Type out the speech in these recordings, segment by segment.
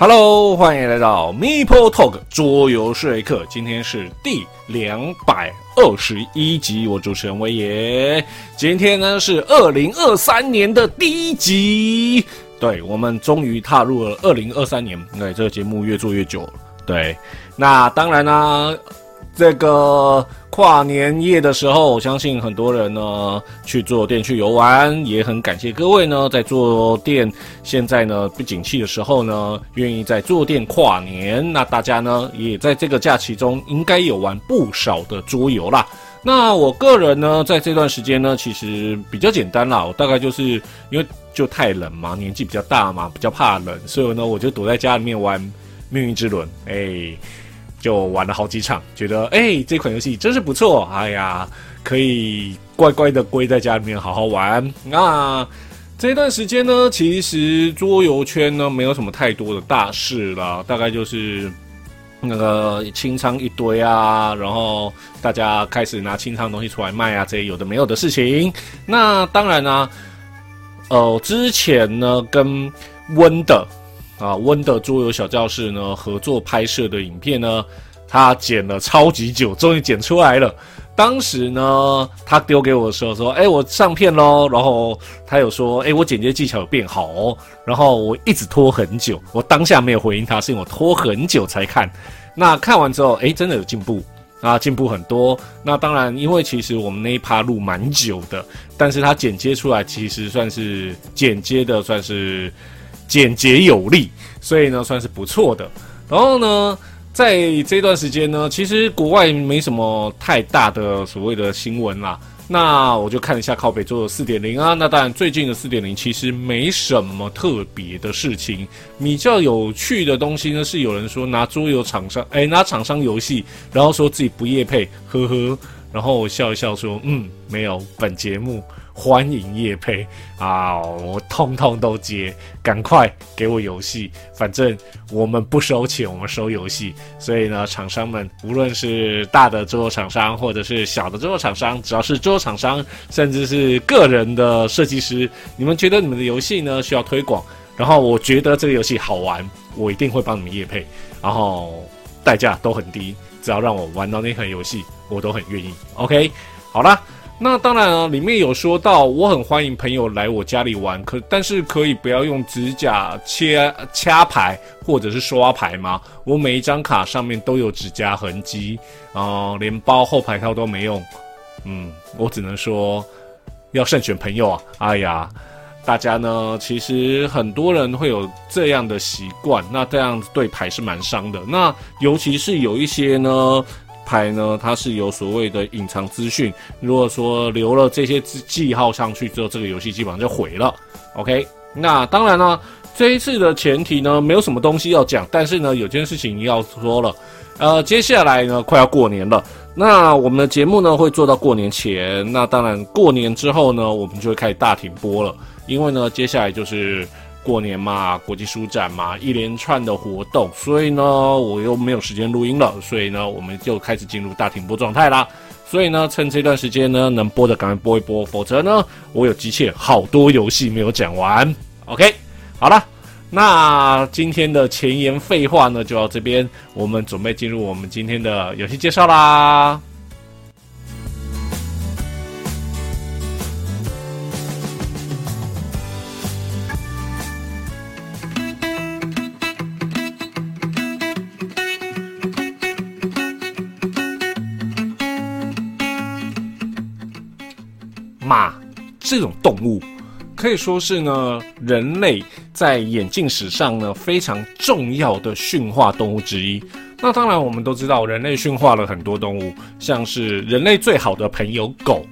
Hello，欢迎来到 Meeple Talk 桌游说客。今天是第两百二十一集，我主持人威爷。今天呢是二零二三年的第一集，对我们终于踏入了二零二三年。对，这个节目越做越久了。对，那当然啦。这个跨年夜的时候，我相信很多人呢去坐店去游玩，也很感谢各位呢在坐店现在呢不景气的时候呢，愿意在坐店跨年。那大家呢也在这个假期中应该有玩不少的桌游啦。那我个人呢在这段时间呢其实比较简单啦，我大概就是因为就太冷嘛，年纪比较大嘛，比较怕冷，所以呢我就躲在家里面玩命运之轮，哎。就玩了好几场，觉得哎，这款游戏真是不错。哎呀，可以乖乖的归在家里面好好玩。那这段时间呢，其实桌游圈呢没有什么太多的大事了，大概就是那个清仓一堆啊，然后大家开始拿清仓东西出来卖啊，这些有的没有的事情。那当然呢，呃，之前呢跟温的。啊，温的桌游小教室呢，合作拍摄的影片呢，他剪了超级久，终于剪出来了。当时呢，他丢给我的时候说：“哎，我上片喽。”然后他有说：“哎，我剪接技巧有变好哦。”然后我一直拖很久，我当下没有回应他，是因为我拖很久才看。那看完之后，哎，真的有进步啊，进步很多。那当然，因为其实我们那一趴录蛮久的，但是他剪接出来其实算是剪接的，算是。简洁有力，所以呢算是不错的。然后呢，在这段时间呢，其实国外没什么太大的所谓的新闻啦。那我就看一下靠北做的四点零啊。那当然，最近的四点零其实没什么特别的事情。比较有趣的东西呢，是有人说拿桌游厂商，哎，拿厂商游戏，然后说自己不业配，呵呵。然后我笑一笑说，嗯，没有，本节目。欢迎叶配啊！我通通都接，赶快给我游戏，反正我们不收钱，我们收游戏。所以呢，厂商们，无论是大的桌游厂商，或者是小的桌游厂商，只要是桌游厂商，甚至是个人的设计师，你们觉得你们的游戏呢需要推广，然后我觉得这个游戏好玩，我一定会帮你们叶配，然后代价都很低，只要让我玩到那款游戏，我都很愿意。OK，好了。那当然了，里面有说到，我很欢迎朋友来我家里玩，可但是可以不要用指甲切掐牌或者是刷牌吗？我每一张卡上面都有指甲痕迹，啊，连包后排套都没用。嗯，我只能说要慎选朋友啊！哎呀，大家呢，其实很多人会有这样的习惯，那这样子对牌是蛮伤的。那尤其是有一些呢。牌呢，它是有所谓的隐藏资讯。如果说留了这些记号上去之后，这个游戏基本上就毁了。OK，那当然呢，这一次的前提呢，没有什么东西要讲，但是呢，有件事情要说了。呃，接下来呢，快要过年了，那我们的节目呢会做到过年前。那当然，过年之后呢，我们就会开始大停播了，因为呢，接下来就是。过年嘛，国际书展嘛，一连串的活动，所以呢，我又没有时间录音了，所以呢，我们就开始进入大停播状态啦。所以呢，趁这段时间呢，能播的赶快播一播，否则呢，我有机器好多游戏没有讲完。OK，好了，那今天的前言废话呢，就到这边，我们准备进入我们今天的游戏介绍啦。这种动物可以说是呢人类在眼镜史上呢非常重要的驯化动物之一。那当然，我们都知道人类驯化了很多动物，像是人类最好的朋友狗，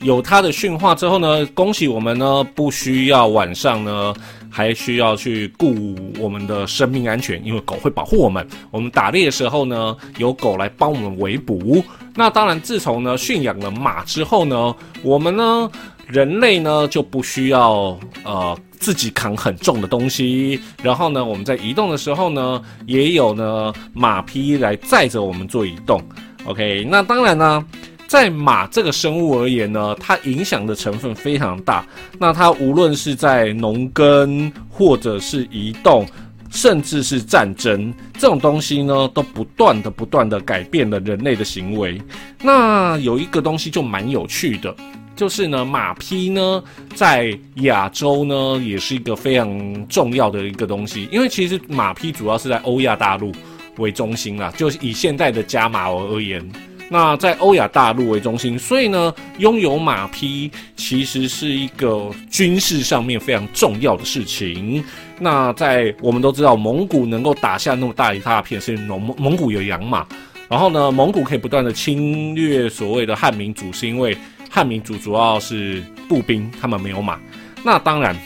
有它的驯化之后呢，恭喜我们呢不需要晚上呢还需要去顾我们的生命安全，因为狗会保护我们。我们打猎的时候呢，有狗来帮我们围捕。那当然，自从呢驯养了马之后呢，我们呢人类呢就不需要呃自己扛很重的东西，然后呢我们在移动的时候呢，也有呢马匹来载着我们做移动。OK，那当然呢，在马这个生物而言呢，它影响的成分非常大。那它无论是在农耕或者是移动。甚至是战争这种东西呢，都不断的、不断的改变了人类的行为。那有一个东西就蛮有趣的，就是呢，马匹呢，在亚洲呢，也是一个非常重要的一个东西。因为其实马匹主要是在欧亚大陆为中心啦，就是以现代的加马而言。那在欧亚大陆为中心，所以呢，拥有马匹其实是一个军事上面非常重要的事情。那在我们都知道，蒙古能够打下那么大一大片，是蒙蒙古有养马。然后呢，蒙古可以不断的侵略所谓的汉民族，是因为汉民族主要是步兵，他们没有马。那当然，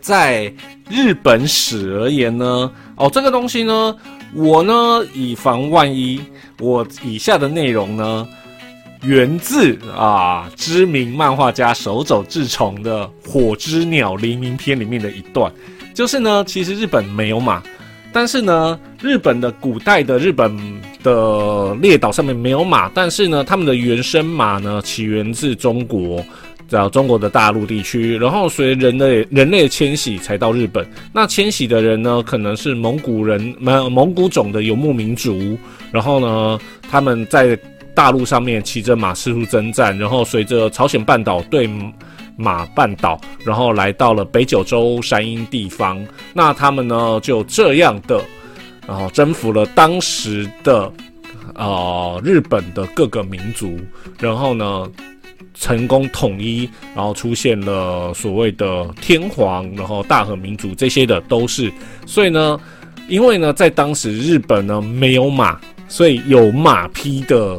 在日本史而言呢，哦，这个东西呢。我呢，以防万一，我以下的内容呢，源自啊知名漫画家手冢治虫的《火之鸟黎明篇》里面的一段，就是呢，其实日本没有马，但是呢，日本的古代的日本的列岛上面没有马，但是呢，他们的原生马呢，起源自中国。在中国的大陆地区，然后随人类人类的迁徙才到日本。那迁徙的人呢，可能是蒙古人，蒙蒙古种的游牧民族。然后呢，他们在大陆上面骑着马四处征战，然后随着朝鲜半岛对马半岛，然后来到了北九州山阴地方。那他们呢，就这样的，然后征服了当时的呃日本的各个民族，然后呢。成功统一，然后出现了所谓的天皇，然后大和民族这些的都是。所以呢，因为呢，在当时日本呢没有马，所以有马匹的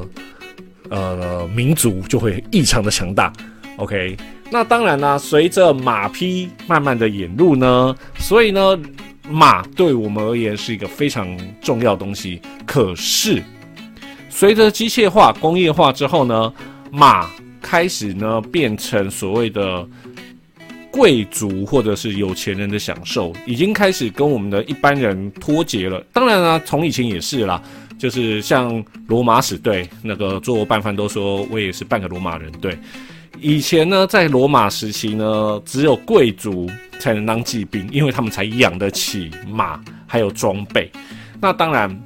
呃民族就会异常的强大。OK，那当然啦，随着马匹慢慢的引入呢，所以呢，马对我们而言是一个非常重要的东西。可是随着机械化、工业化之后呢，马开始呢，变成所谓的贵族或者是有钱人的享受，已经开始跟我们的一般人脱节了。当然啦，从以前也是啦，就是像罗马史对那个做拌饭都说我也是半个罗马人。对，以前呢，在罗马时期呢，只有贵族才能当骑兵，因为他们才养得起马还有装备。那当然，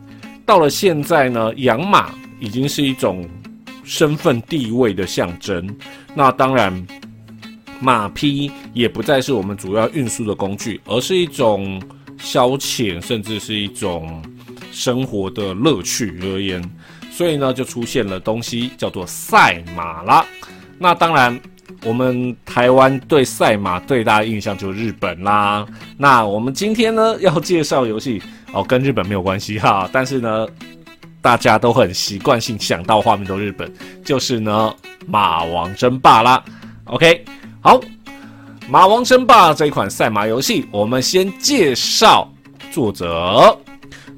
到了现在呢，养马已经是一种。身份地位的象征，那当然，马匹也不再是我们主要运输的工具，而是一种消遣，甚至是一种生活的乐趣而言。所以呢，就出现了东西叫做赛马啦。那当然，我们台湾对赛马最大的印象就是日本啦。那我们今天呢要介绍游戏哦，跟日本没有关系哈，但是呢。大家都很习惯性想到画面都日本，就是呢《马王争霸》啦。OK，好，《马王争霸》这一款赛马游戏，我们先介绍作者。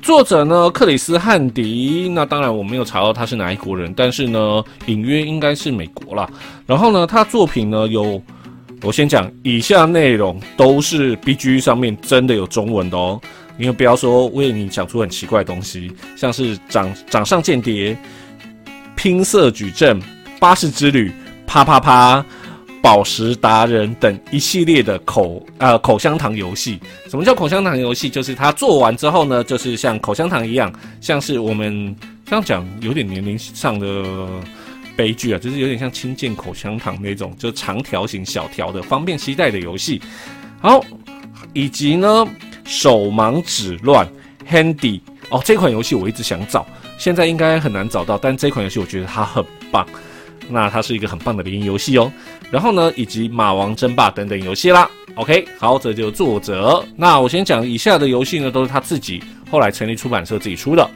作者呢，克里斯汉迪。那当然我没有查到他是哪一国人，但是呢，隐约应该是美国啦。然后呢，他作品呢有，我先讲以下内容都是 BG 上面真的有中文的哦。因为不要说为你讲出很奇怪的东西，像是掌掌上间谍、拼色矩阵、巴士之旅、啪啪啪、宝石达人等一系列的口呃口香糖游戏。什么叫口香糖游戏？就是它做完之后呢，就是像口香糖一样，像是我们这样讲有点年龄上的悲剧啊，就是有点像轻剑口香糖那种，就长条形小条的，方便携带的游戏。好，以及呢。手忙指乱，Handy 哦，这款游戏我一直想找，现在应该很难找到，但这款游戏我觉得它很棒，那它是一个很棒的联营游戏哦。然后呢，以及马王争霸等等游戏啦。OK，好，这就作者。那我先讲以下的游戏呢，都是他自己后来成立出版社自己出的。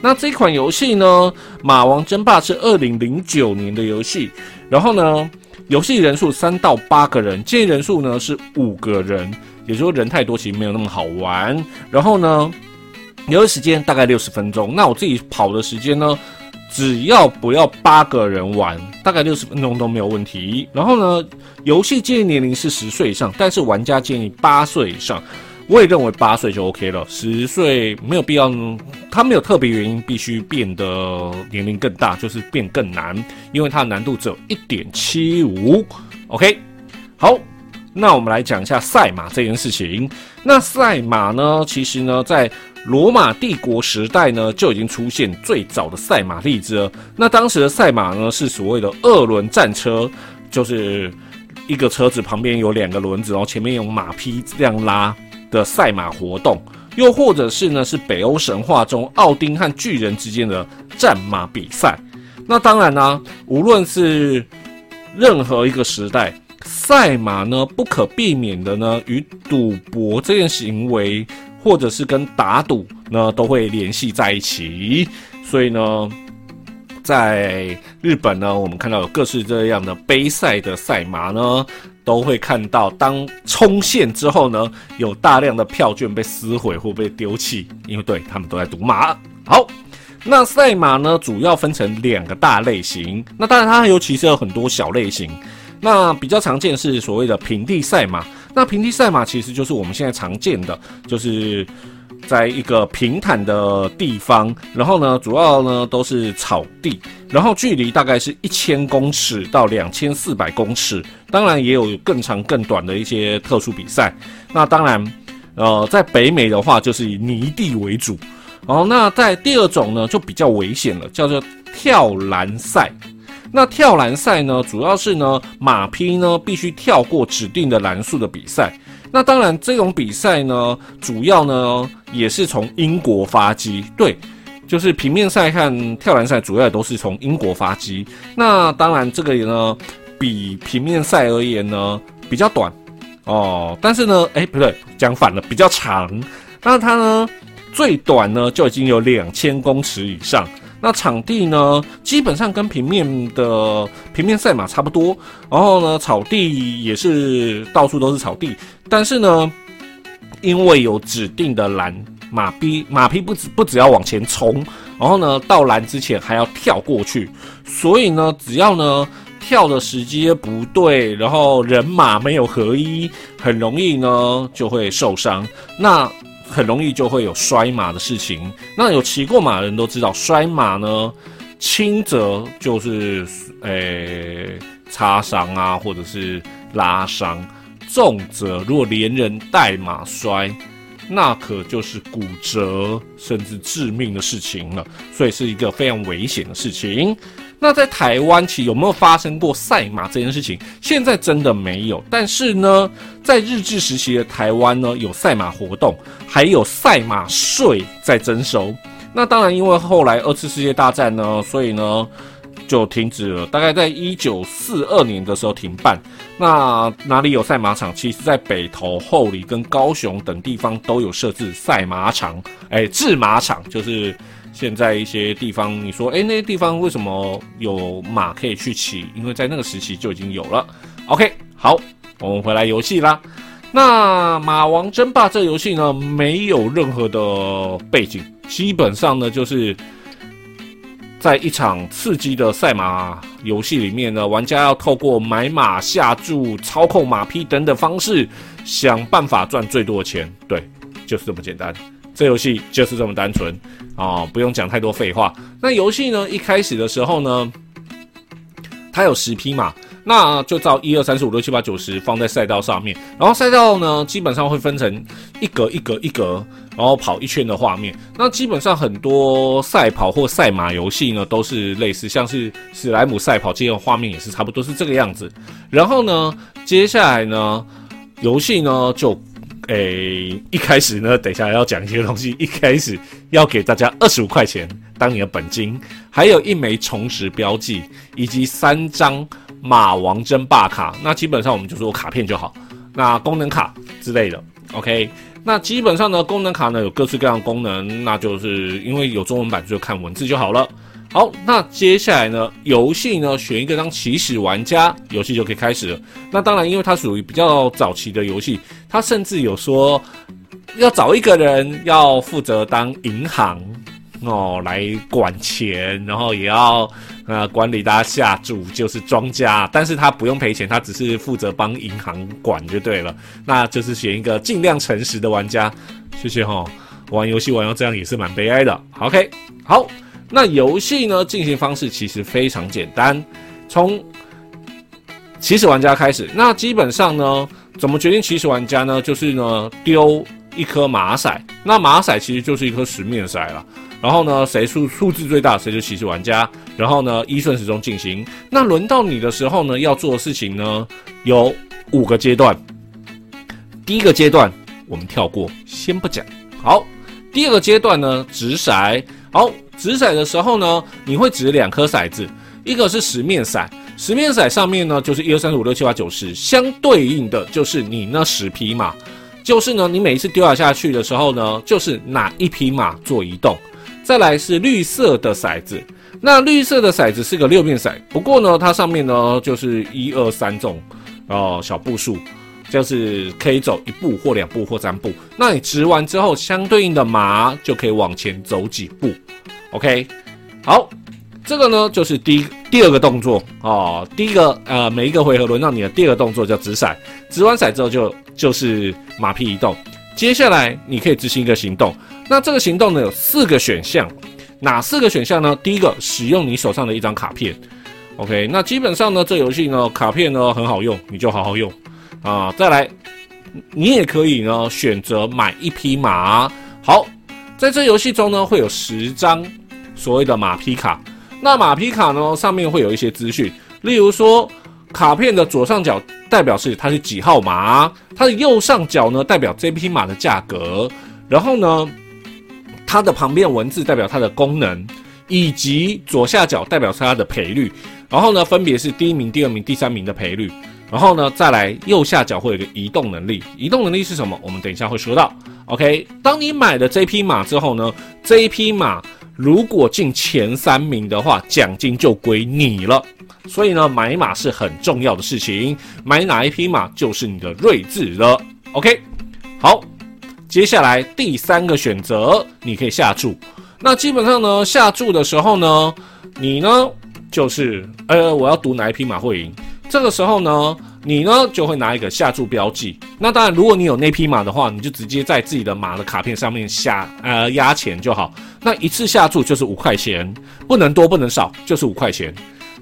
那这款游戏呢，马王争霸是二零零九年的游戏，然后呢，游戏人数三到八个人，建议人数呢是五个人。也就是说，人太多其实没有那么好玩。然后呢，游戏时间大概六十分钟。那我自己跑的时间呢，只要不要八个人玩，大概六十分钟都没有问题。然后呢，游戏建议年龄是十岁以上，但是玩家建议八岁以上。我也认为八岁就 OK 了，十岁没有必要。它没有特别原因必须变得年龄更大，就是变更难，因为它的难度只有一点七五。OK，好。那我们来讲一下赛马这件事情。那赛马呢，其实呢，在罗马帝国时代呢，就已经出现最早的赛马例子了。那当时的赛马呢，是所谓的二轮战车，就是一个车子旁边有两个轮子，然后前面用马匹这样拉的赛马活动。又或者是呢，是北欧神话中奥丁和巨人之间的战马比赛。那当然呢，无论是任何一个时代，赛马呢不可避免的呢，与赌博这件行为，或者是跟打赌呢，都会联系在一起。所以呢，在日本呢，我们看到有各式各样的杯赛的赛马呢。都会看到，当冲线之后呢，有大量的票券被撕毁或被丢弃，因为对他们都在赌马。好，那赛马呢，主要分成两个大类型。那当然，它尤其是有很多小类型。那比较常见是所谓的平地赛马。那平地赛马其实就是我们现在常见的，就是。在一个平坦的地方，然后呢，主要呢都是草地，然后距离大概是一千公尺到两千四百公尺，当然也有更长更短的一些特殊比赛。那当然，呃，在北美的话就是以泥地为主。哦，那在第二种呢就比较危险了，叫做跳栏赛。那跳栏赛呢，主要是呢马匹呢必须跳过指定的栏数的比赛。那当然，这种比赛呢，主要呢也是从英国发迹。对，就是平面赛和跳栏赛，主要都是从英国发迹。那当然，这个呢比平面赛而言呢比较短哦。但是呢，哎，不对，讲反了，比较长。那它呢最短呢就已经有两千公尺以上。那场地呢，基本上跟平面的平面赛马差不多。然后呢，草地也是到处都是草地。但是呢，因为有指定的栏，马匹马匹不只不只要往前冲，然后呢，到栏之前还要跳过去。所以呢，只要呢跳的时机不对，然后人马没有合一，很容易呢就会受伤。那很容易就会有摔马的事情。那有骑过马的人都知道，摔马呢，轻则就是诶擦伤啊，或者是拉伤；重则如果连人带马摔，那可就是骨折甚至致命的事情了。所以是一个非常危险的事情。那在台湾，其有没有发生过赛马这件事情？现在真的没有。但是呢，在日治时期的台湾呢，有赛马活动，还有赛马税在征收。那当然，因为后来二次世界大战呢，所以呢就停止了。大概在一九四二年的时候停办。那哪里有赛马场？其实，在北投、后里跟高雄等地方都有设置赛马场。哎，制马场就是。现在一些地方，你说，哎，那些地方为什么有马可以去骑？因为在那个时期就已经有了。OK，好，我们回来游戏啦。那《马王争霸》这游戏呢，没有任何的背景，基本上呢，就是在一场刺激的赛马游戏里面呢，玩家要透过买马、下注、操控马匹等等方式，想办法赚最多的钱。对，就是这么简单。这游戏就是这么单纯啊，不用讲太多废话。那游戏呢，一开始的时候呢，它有十匹马，那就照一二三四五六七八九十放在赛道上面。然后赛道呢，基本上会分成一格一格一格，然后跑一圈的画面。那基本上很多赛跑或赛马游戏呢，都是类似，像是史莱姆赛跑这种画面也是差不多是这个样子。然后呢，接下来呢，游戏呢就。诶，一开始呢，等一下要讲一些东西。一开始要给大家二十五块钱当你的本金，还有一枚重拾标记，以及三张马王争霸卡。那基本上我们就说卡片就好，那功能卡之类的。OK，那基本上呢，功能卡呢有各式各样的功能，那就是因为有中文版就看文字就好了。好，那接下来呢？游戏呢？选一个当起始玩家，游戏就可以开始了。那当然，因为它属于比较早期的游戏，它甚至有说要找一个人要负责当银行哦，来管钱，然后也要呃管理大家下注，就是庄家。但是他不用赔钱，他只是负责帮银行管就对了。那就是选一个尽量诚实的玩家。谢谢哈，玩游戏玩到这样也是蛮悲哀的。OK，好。那游戏呢？进行方式其实非常简单，从起始玩家开始。那基本上呢，怎么决定起始玩家呢？就是呢丢一颗马骰，那马骰其实就是一颗十面骰了。然后呢，谁数数字最大，谁就起始玩家。然后呢，依顺时钟进行。那轮到你的时候呢，要做的事情呢有五个阶段。第一个阶段我们跳过，先不讲。好，第二个阶段呢，掷骰。好，掷骰的时候呢，你会掷两颗骰子，一个是十面骰，十面骰上面呢就是一二三四五六七八九十，相对应的就是你那十匹马，就是呢，你每一次丢下去的时候呢，就是哪一匹马做移动。再来是绿色的骰子，那绿色的骰子是个六面骰，不过呢，它上面呢就是一二三种哦小步数，就是可以走一步或两步或三步。那你掷完之后，相对应的马就可以往前走几步。OK，好，这个呢就是第一第二个动作哦。第一个呃，每一个回合轮到你的第二个动作叫掷骰，掷完骰之后就就是马匹移动。接下来你可以执行一个行动。那这个行动呢有四个选项，哪四个选项呢？第一个，使用你手上的一张卡片。OK，那基本上呢，这游戏呢卡片呢很好用，你就好好用啊。再来，你也可以呢选择买一匹马。好，在这游戏中呢会有十张所谓的马匹卡。那马匹卡呢上面会有一些资讯，例如说卡片的左上角代表是它是几号马，它的右上角呢代表这匹马的价格，然后呢。它的旁边文字代表它的功能，以及左下角代表它的赔率，然后呢，分别是第一名、第二名、第三名的赔率，然后呢，再来右下角会有个移动能力，移动能力是什么？我们等一下会说到。OK，当你买了这匹马之后呢，这一匹马如果进前三名的话，奖金就归你了。所以呢，买马是很重要的事情，买哪一匹马就是你的睿智了。OK，好。接下来第三个选择，你可以下注。那基本上呢，下注的时候呢，你呢就是呃，我要赌哪一匹马会赢。这个时候呢，你呢就会拿一个下注标记。那当然，如果你有那匹马的话，你就直接在自己的马的卡片上面下呃压钱就好。那一次下注就是五块钱，不能多不能少，就是五块钱。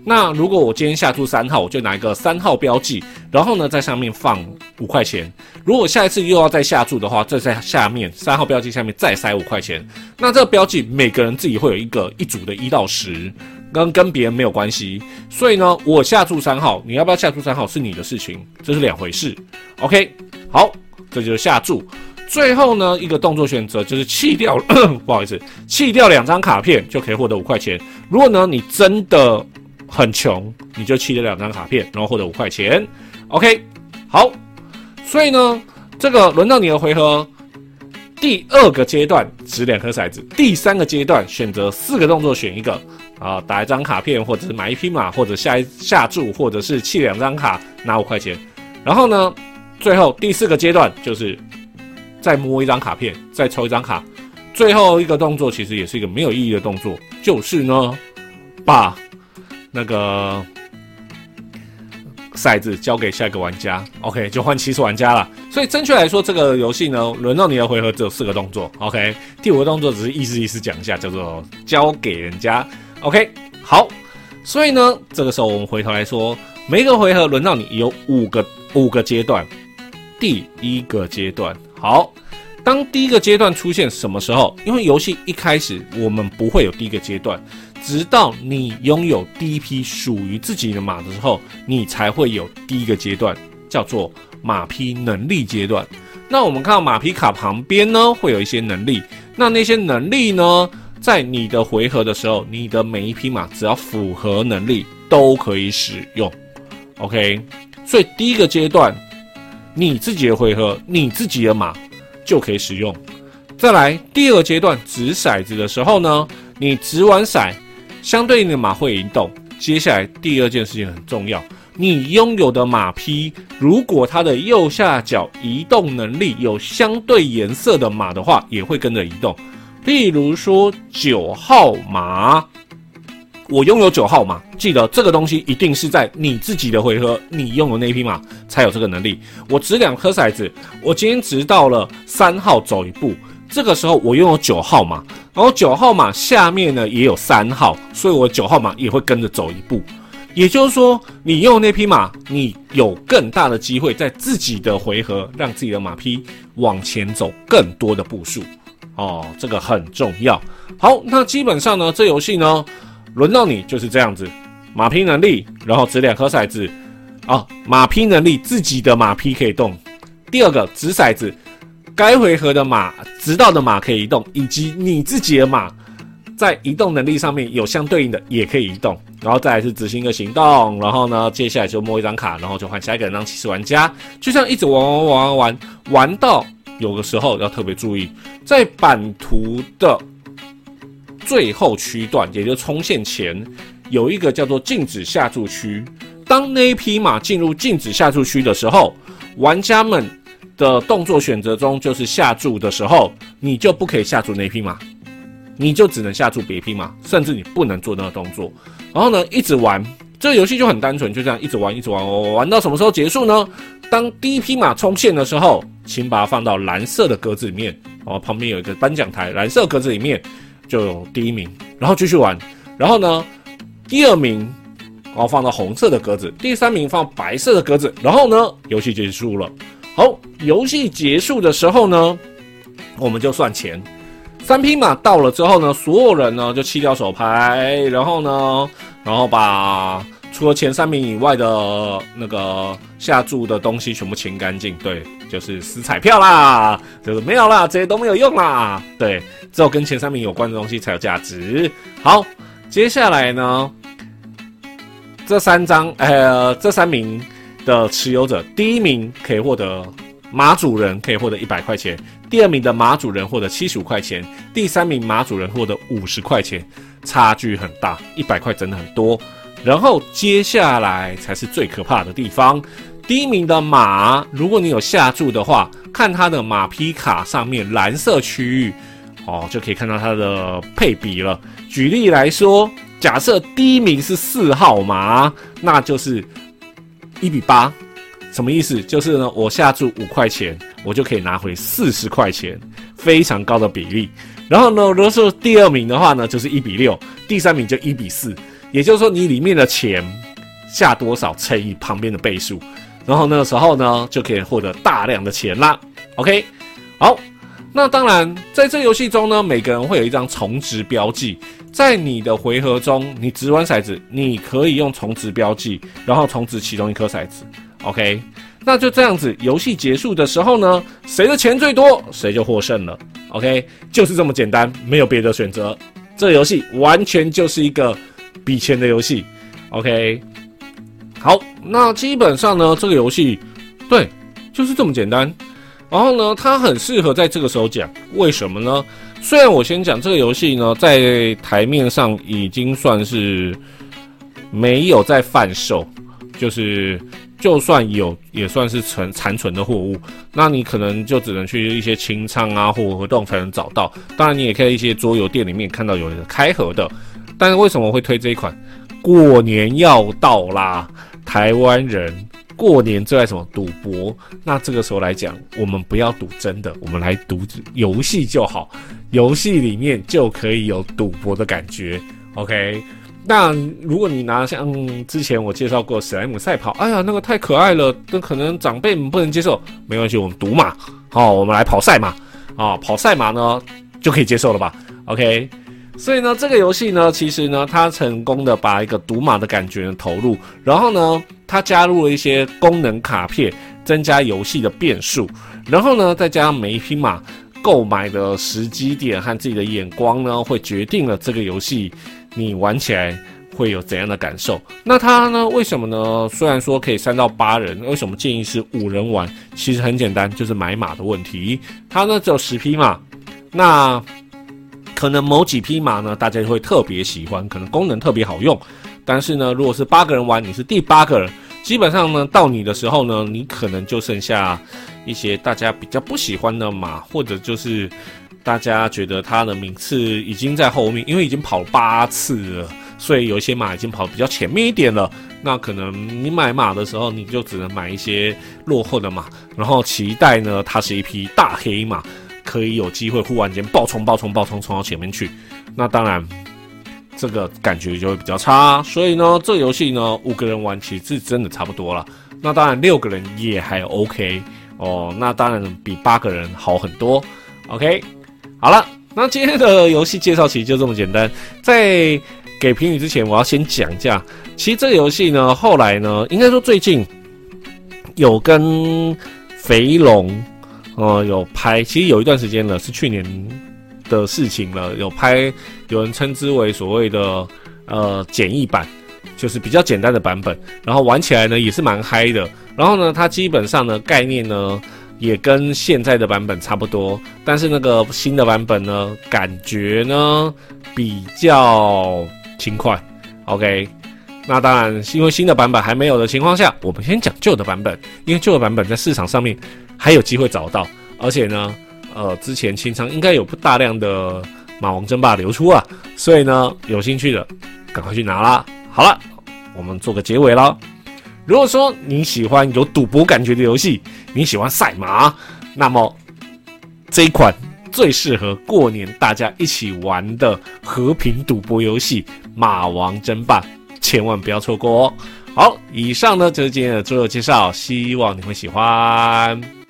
那如果我今天下注三号，我就拿一个三号标记，然后呢在上面放五块钱。如果下一次又要再下注的话，再在下面三号标记下面再塞五块钱。那这个标记每个人自己会有一个一组的一到十，跟跟别人没有关系。所以呢，我下注三号，你要不要下注三号是你的事情，这是两回事。OK，好，这就是下注。最后呢，一个动作选择就是弃掉，不好意思，弃掉两张卡片就可以获得五块钱。如果呢你真的很穷，你就弃掉两张卡片，然后获得五块钱。OK，好，所以呢，这个轮到你的回合，第二个阶段掷两颗骰子，第三个阶段选择四个动作选一个啊，打一张卡片，或者是买一匹马，或者下一下注，或者是弃两张卡拿五块钱。然后呢，最后第四个阶段就是再摸一张卡片，再抽一张卡。最后一个动作其实也是一个没有意义的动作，就是呢，把。那个骰子交给下一个玩家，OK，就换起始玩家了。所以正确来说，这个游戏呢，轮到你的回合只有四个动作，OK。第五个动作只是意思意思讲一下，叫做交给人家，OK。好，所以呢，这个时候我们回头来说，每一个回合轮到你有五个五个阶段。第一个阶段，好，当第一个阶段出现什么时候？因为游戏一开始我们不会有第一个阶段。直到你拥有第一批属于自己的马的时候，你才会有第一个阶段，叫做马匹能力阶段。那我们看到马匹卡旁边呢，会有一些能力。那那些能力呢，在你的回合的时候，你的每一匹马只要符合能力都可以使用。OK，所以第一个阶段，你自己的回合，你自己的马就可以使用。再来第二个阶段，掷骰子的时候呢，你掷完骰。相对应的马会移动。接下来第二件事情很重要，你拥有的马匹，如果它的右下角移动能力有相对颜色的马的话，也会跟着移动。例如说九号马，我拥有九号马，记得这个东西一定是在你自己的回合，你拥有那匹马才有这个能力。我掷两颗骰子，我今天掷到了三号，走一步。这个时候我拥有九号码，然后九号码下面呢也有三号，所以我九号码也会跟着走一步。也就是说，你用那匹马，你有更大的机会在自己的回合让自己的马匹往前走更多的步数。哦，这个很重要。好，那基本上呢，这游戏呢，轮到你就是这样子，马匹能力，然后掷两颗骰子。啊，马匹能力，自己的马匹可以动。第二个，掷骰子，该回合的马，直到的马可以移动，以及你自己的马在移动能力上面有相对应的也可以移动。然后再来是执行一个行动，然后呢，接下来就摸一张卡，然后就换下一个人当骑士玩家，就这样一直玩玩玩玩，玩到有的时候要特别注意，在版图的最后区段，也就是冲线前，有一个叫做禁止下注区。当那一匹马进入禁止下注区的时候，玩家们的动作选择中就是下注的时候，你就不可以下注那匹马，你就只能下注别匹马，甚至你不能做那个动作。然后呢，一直玩，这个游戏就很单纯，就这样一直玩，一直玩，玩玩到什么时候结束呢？当第一匹马冲线的时候，请把它放到蓝色的格子里面，哦，旁边有一个颁奖台，蓝色格子里面就有第一名，然后继续玩。然后呢，第二名。然后放到红色的格子，第三名放白色的格子，然后呢，游戏结束了。好，游戏结束的时候呢，我们就算钱。三匹马到了之后呢，所有人呢就弃掉手牌，然后呢，然后把除了前三名以外的那个下注的东西全部清干净。对，就是撕彩票啦，就是没有啦，这些都没有用啦。对，只有跟前三名有关的东西才有价值。好，接下来呢？这三张，呃，这三名的持有者，第一名可以获得马主人可以获得一百块钱，第二名的马主人获得七十五块钱，第三名马主人获得五十块钱，差距很大，一百块真的很多。然后接下来才是最可怕的地方，第一名的马，如果你有下注的话，看它的马匹卡上面蓝色区域，哦，就可以看到它的配比了。举例来说。假设第一名是四号马，那就是一比八，什么意思？就是呢，我下注五块钱，我就可以拿回四十块钱，非常高的比例。然后呢，如果说第二名的话呢，就是一比六，第三名就一比四，也就是说你里面的钱下多少乘以旁边的倍数，然后那个时候呢，就可以获得大量的钱啦。OK，好，那当然在这游戏中呢，每个人会有一张重值标记。在你的回合中，你掷完骰子，你可以用重值标记，然后重值其中一颗骰子。OK，那就这样子，游戏结束的时候呢，谁的钱最多，谁就获胜了。OK，就是这么简单，没有别的选择。这游戏完全就是一个比钱的游戏。OK，好，那基本上呢，这个游戏对，就是这么简单。然后呢，它很适合在这个时候讲，为什么呢？虽然我先讲这个游戏呢，在台面上已经算是没有在贩售，就是就算有，也算是存残存的货物。那你可能就只能去一些清仓啊或活动才能找到。当然，你也可以一些桌游店里面看到有人开盒的。但是为什么会推这一款？过年要到啦，台湾人。过年最爱什么赌博？那这个时候来讲，我们不要赌真的，我们来赌游戏就好。游戏里面就可以有赌博的感觉。OK，那如果你拿像之前我介绍过史莱姆赛跑，哎呀，那个太可爱了，那可能长辈们不能接受。没关系，我们赌马，好，我们来跑赛马啊，跑赛马呢就可以接受了吧？OK。所以呢，这个游戏呢，其实呢，它成功的把一个赌马的感觉投入，然后呢，它加入了一些功能卡片，增加游戏的变数，然后呢，再加上每一匹马购买的时机点和自己的眼光呢，会决定了这个游戏你玩起来会有怎样的感受。那它呢，为什么呢？虽然说可以三到八人，为什么建议是五人玩？其实很简单，就是买马的问题。它呢只有十匹马，那。可能某几匹马呢，大家会特别喜欢，可能功能特别好用。但是呢，如果是八个人玩，你是第八个人，基本上呢，到你的时候呢，你可能就剩下一些大家比较不喜欢的马，或者就是大家觉得它的名次已经在后面，因为已经跑八次了，所以有一些马已经跑比较前面一点了。那可能你买马的时候，你就只能买一些落后的马，然后期待呢，它是一匹大黑马。可以有机会忽然间爆冲、爆冲、爆冲冲到前面去，那当然，这个感觉就会比较差。所以呢，这游戏呢，五个人玩其实真的差不多了。那当然，六个人也还 OK 哦。那当然比八个人好很多。OK，好了，那今天的游戏介绍其实就这么简单。在给评语之前，我要先讲一下，其实这个游戏呢，后来呢，应该说最近有跟肥龙，呃，有拍，其实有一段时间了，是去年的事情了，有拍，有人称之为所谓的呃简易版，就是比较简单的版本，然后玩起来呢也是蛮嗨的，然后呢，它基本上呢概念呢也跟现在的版本差不多，但是那个新的版本呢，感觉呢比较。轻快，OK。那当然，因为新的版本还没有的情况下，我们先讲旧的版本。因为旧的版本在市场上面还有机会找到，而且呢，呃，之前清仓应该有不大量的马王争霸流出啊，所以呢，有兴趣的赶快去拿啦。好了，我们做个结尾了。如果说你喜欢有赌博感觉的游戏，你喜欢赛马，那么这一款。最适合过年大家一起玩的和平赌博游戏《马王争霸》，千万不要错过哦！好，以上呢就是今天的桌游介绍，希望你会喜欢。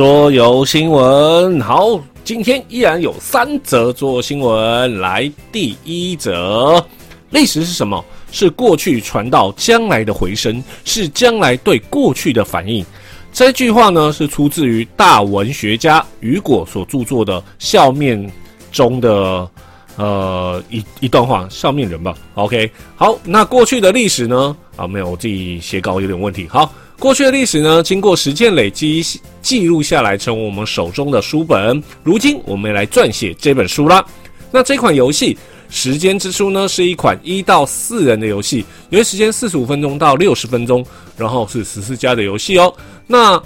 桌游新闻好，今天依然有三则桌游新闻。来，第一则，历史是什么？是过去传到将来的回声，是将来对过去的反应。这句话呢，是出自于大文学家雨果所著作的《笑面》中的呃一一段话，《笑面人》吧。OK，好，那过去的历史呢？啊，没有，我自己写稿有点问题。好。过去的历史呢，经过实践累积记录下来，成为我们手中的书本。如今，我们也来撰写这本书啦。那这款游戏《时间之书》呢，是一款一到四人的游戏，游戏时间四十五分钟到六十分钟，然后是十四家的游戏哦。那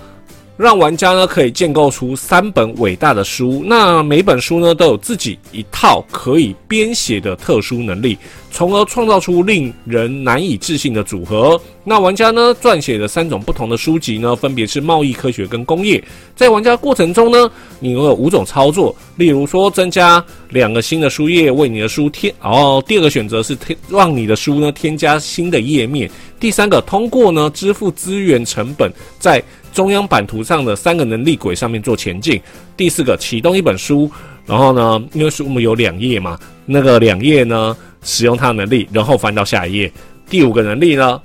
让玩家呢可以建构出三本伟大的书，那每本书呢都有自己一套可以编写的特殊能力，从而创造出令人难以置信的组合。那玩家呢撰写的三种不同的书籍呢，分别是贸易、科学跟工业。在玩家过程中呢，你拥有五种操作，例如说增加两个新的书页，为你的书添。哦第二个选择是添让你的书呢添加新的页面。第三个通过呢支付资源成本，在中央版图上的三个能力轨上面做前进。第四个，启动一本书，然后呢，因为书目有两页嘛，那个两页呢，使用它的能力，然后翻到下一页。第五个能力呢，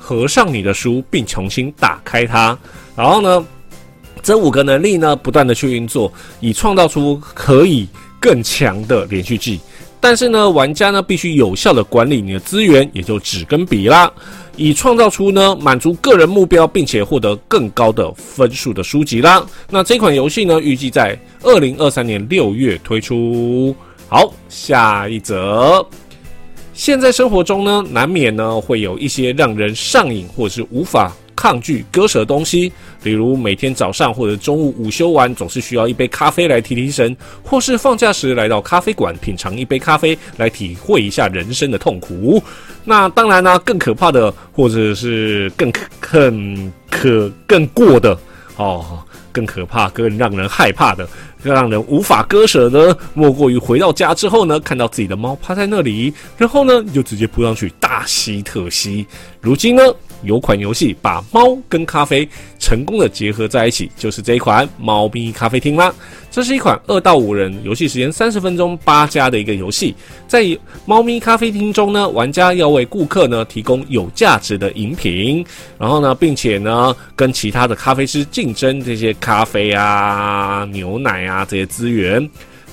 合上你的书并重新打开它，然后呢，这五个能力呢，不断的去运作，以创造出可以更强的连续剧。但是呢，玩家呢必须有效的管理你的资源，也就纸跟笔啦。以创造出呢满足个人目标，并且获得更高的分数的书籍啦。那这款游戏呢，预计在二零二三年六月推出。好，下一则。现在生活中呢，难免呢会有一些让人上瘾或是无法。抗拒割舍的东西，比如每天早上或者中午午休完，总是需要一杯咖啡来提提神，或是放假时来到咖啡馆品尝一杯咖啡，来体会一下人生的痛苦。那当然呢，更可怕的，或者是更可更可更过的哦，更可怕、更让人害怕的、更让人无法割舍的，莫过于回到家之后呢，看到自己的猫趴在那里，然后呢，就直接扑上去大吸特吸。如今呢？有款游戏把猫跟咖啡成功的结合在一起，就是这一款猫咪咖啡厅啦。这是一款二到五人游戏时间三十分钟八加的一个游戏。在猫咪咖啡厅中呢，玩家要为顾客呢提供有价值的饮品，然后呢，并且呢跟其他的咖啡师竞争这些咖啡啊、牛奶啊这些资源。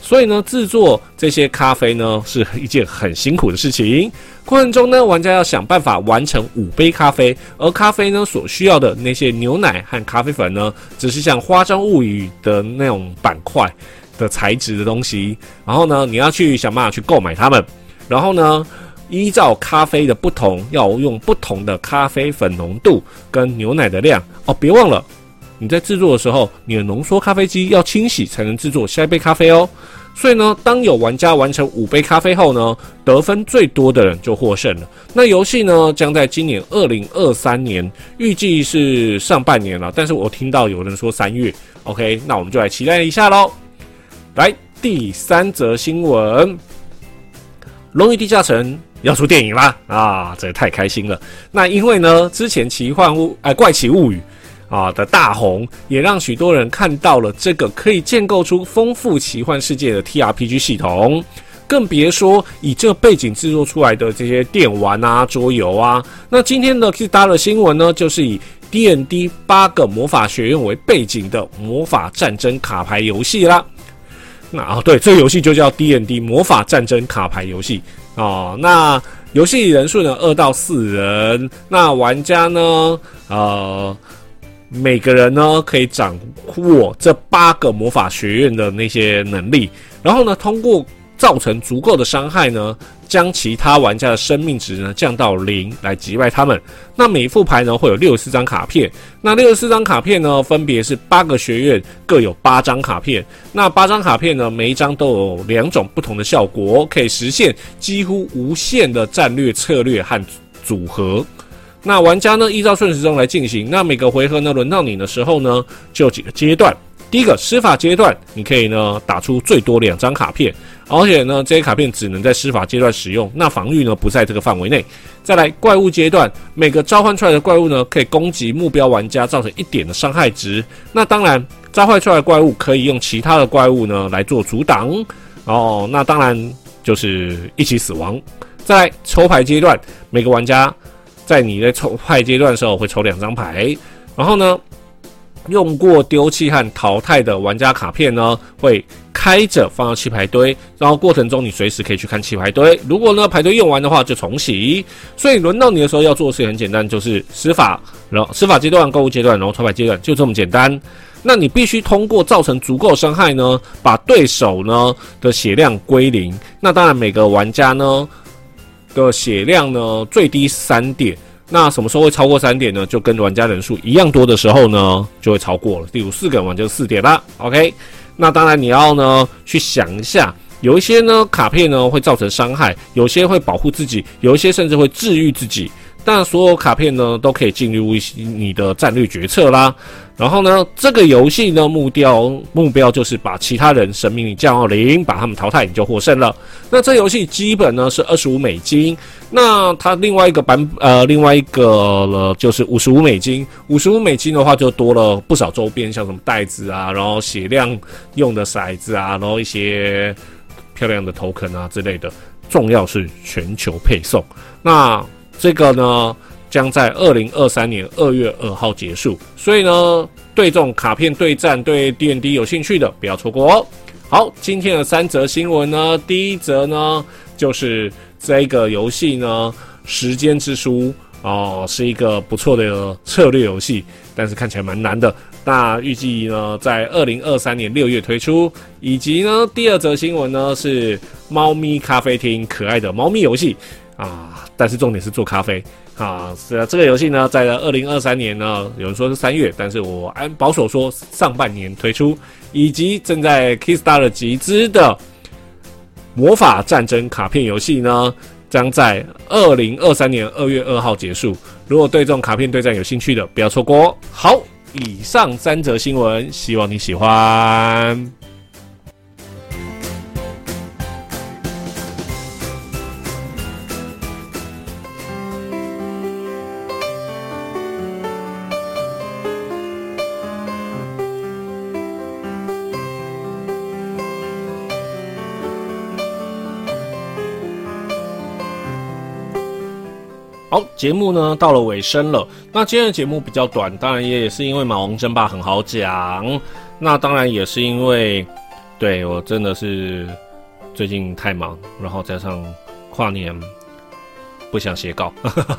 所以呢，制作这些咖啡呢是一件很辛苦的事情。过程中呢，玩家要想办法完成五杯咖啡，而咖啡呢所需要的那些牛奶和咖啡粉呢，只是像《花章物语》的那种板块的材质的东西。然后呢，你要去想办法去购买它们。然后呢，依照咖啡的不同，要用不同的咖啡粉浓度跟牛奶的量哦。别忘了。你在制作的时候，你的浓缩咖啡机要清洗才能制作下一杯咖啡哦。所以呢，当有玩家完成五杯咖啡后呢，得分最多的人就获胜了。那游戏呢，将在今年二零二三年，预计是上半年了。但是我听到有人说三月，OK，那我们就来期待一下喽。来，第三则新闻，《龙与地下城》要出电影啦！啊，这也太开心了。那因为呢，之前《奇幻物》哎，《怪奇物语》。啊的大红，也让许多人看到了这个可以建构出丰富奇幻世界的 T R P G 系统，更别说以这背景制作出来的这些电玩啊、桌游啊。那今天的 K 搭的新闻呢，就是以 D N D 八个魔法学院为背景的魔法战争卡牌游戏啦。那啊，对，这个游戏就叫 D N D 魔法战争卡牌游戏哦。那游戏人数呢，二到四人。那玩家呢，呃。每个人呢可以掌握这八个魔法学院的那些能力，然后呢，通过造成足够的伤害呢，将其他玩家的生命值呢降到零来击败他们。那每一副牌呢会有六十四张卡片，那六十四张卡片呢分别是八个学院各有八张卡片。那八张卡片呢每一张都有两种不同的效果，可以实现几乎无限的战略策略和组合。那玩家呢，依照顺时钟来进行。那每个回合呢，轮到你的时候呢，就有几个阶段。第一个施法阶段，你可以呢打出最多两张卡片，而且呢这些卡片只能在施法阶段使用。那防御呢不在这个范围内。再来怪物阶段，每个召唤出来的怪物呢，可以攻击目标玩家造成一点的伤害值。那当然，召唤出来的怪物可以用其他的怪物呢来做阻挡。哦，那当然就是一起死亡。在抽牌阶段，每个玩家。在你在抽牌阶段的时候，会抽两张牌，然后呢，用过丢弃和淘汰的玩家卡片呢，会开着放到弃牌堆，然后过程中你随时可以去看弃牌堆。如果呢牌堆用完的话，就重洗。所以轮到你的时候要做的事情很简单，就是施法，然后施法阶段、购物阶段，然后抽牌阶段，就这么简单。那你必须通过造成足够伤害呢，把对手呢的血量归零。那当然每个玩家呢。的血量呢，最低三点。那什么时候会超过三点呢？就跟玩家人数一样多的时候呢，就会超过了。第五四个人玩就是四点啦。OK，那当然你要呢去想一下，有一些呢卡片呢会造成伤害，有些会保护自己，有一些甚至会治愈自己。那所有卡片呢都可以进入一些你的战略决策啦。然后呢，这个游戏呢目标目标就是把其他人生命降到零，把他们淘汰，你就获胜了。那这游戏基本呢是二十五美金。那它另外一个版呃另外一个了就是五十五美金。五十五美金的话就多了不少周边，像什么袋子啊，然后血量用的骰子啊，然后一些漂亮的头肯啊之类的。重要是全球配送。那这个呢？将在二零二三年二月二号结束，所以呢，对这种卡片对战、对 D N D 有兴趣的，不要错过哦。好，今天的三则新闻呢，第一则呢，就是这个游戏呢，《时间之书》哦，是一个不错的策略游戏，但是看起来蛮难的。那预计呢，在二零二三年六月推出。以及呢，第二则新闻呢，是猫咪咖啡厅，可爱的猫咪游戏啊，但是重点是做咖啡。啊，是啊，这个游戏呢，在二零二三年呢，有人说是三月，但是我按保守说上半年推出，以及正在 Kickstar 集资的魔法战争卡片游戏呢，将在二零二三年二月二号结束。如果对这种卡片对战有兴趣的，不要错过。好，以上三则新闻，希望你喜欢。节目呢到了尾声了。那今天的节目比较短，当然也是因为马王争霸很好讲。那当然也是因为，对我真的是最近太忙，然后加上跨年不想写稿，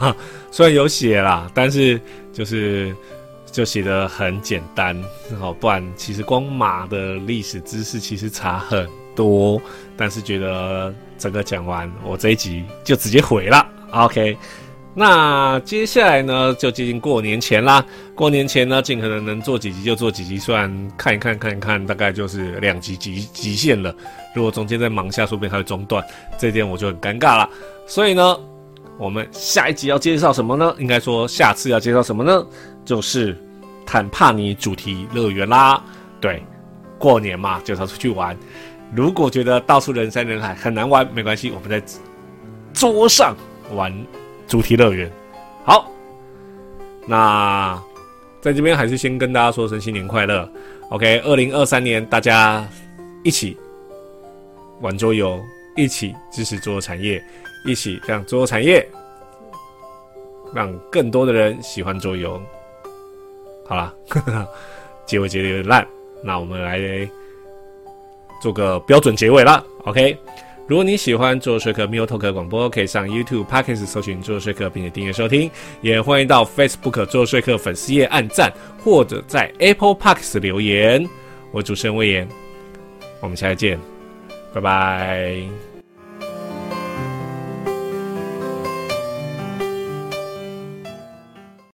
虽然有写啦，但是就是就写的很简单，好，不然其实光马的历史知识其实差很多。但是觉得整个讲完，我这一集就直接毁了。OK。那接下来呢，就接近过年前啦。过年前呢，尽可能能做几集就做几集，虽然看一看看一看，大概就是两集极极限了。如果中间再忙下，说不定它会中断，这点我就很尴尬了。所以呢，我们下一集要介绍什么呢？应该说下次要介绍什么呢？就是坦帕尼主题乐园啦。对，过年嘛，就是要出去玩。如果觉得到处人山人海很难玩，没关系，我们在桌上玩。主题乐园，好，那在这边还是先跟大家说声新年快乐。OK，二零二三年大家一起玩桌游，一起支持桌游产业，一起让桌游产业让更多的人喜欢桌游。好了，结尾结的有点烂，那我们来做个标准结尾了。OK。如果你喜欢做说客 Miu Talk 广播，可以上 YouTube、Podcast 搜寻做说客，并且订阅收听。也欢迎到 Facebook 做说客粉丝页按赞，或者在 Apple Podcast 留言。我主持人魏延，我们下次见，拜拜。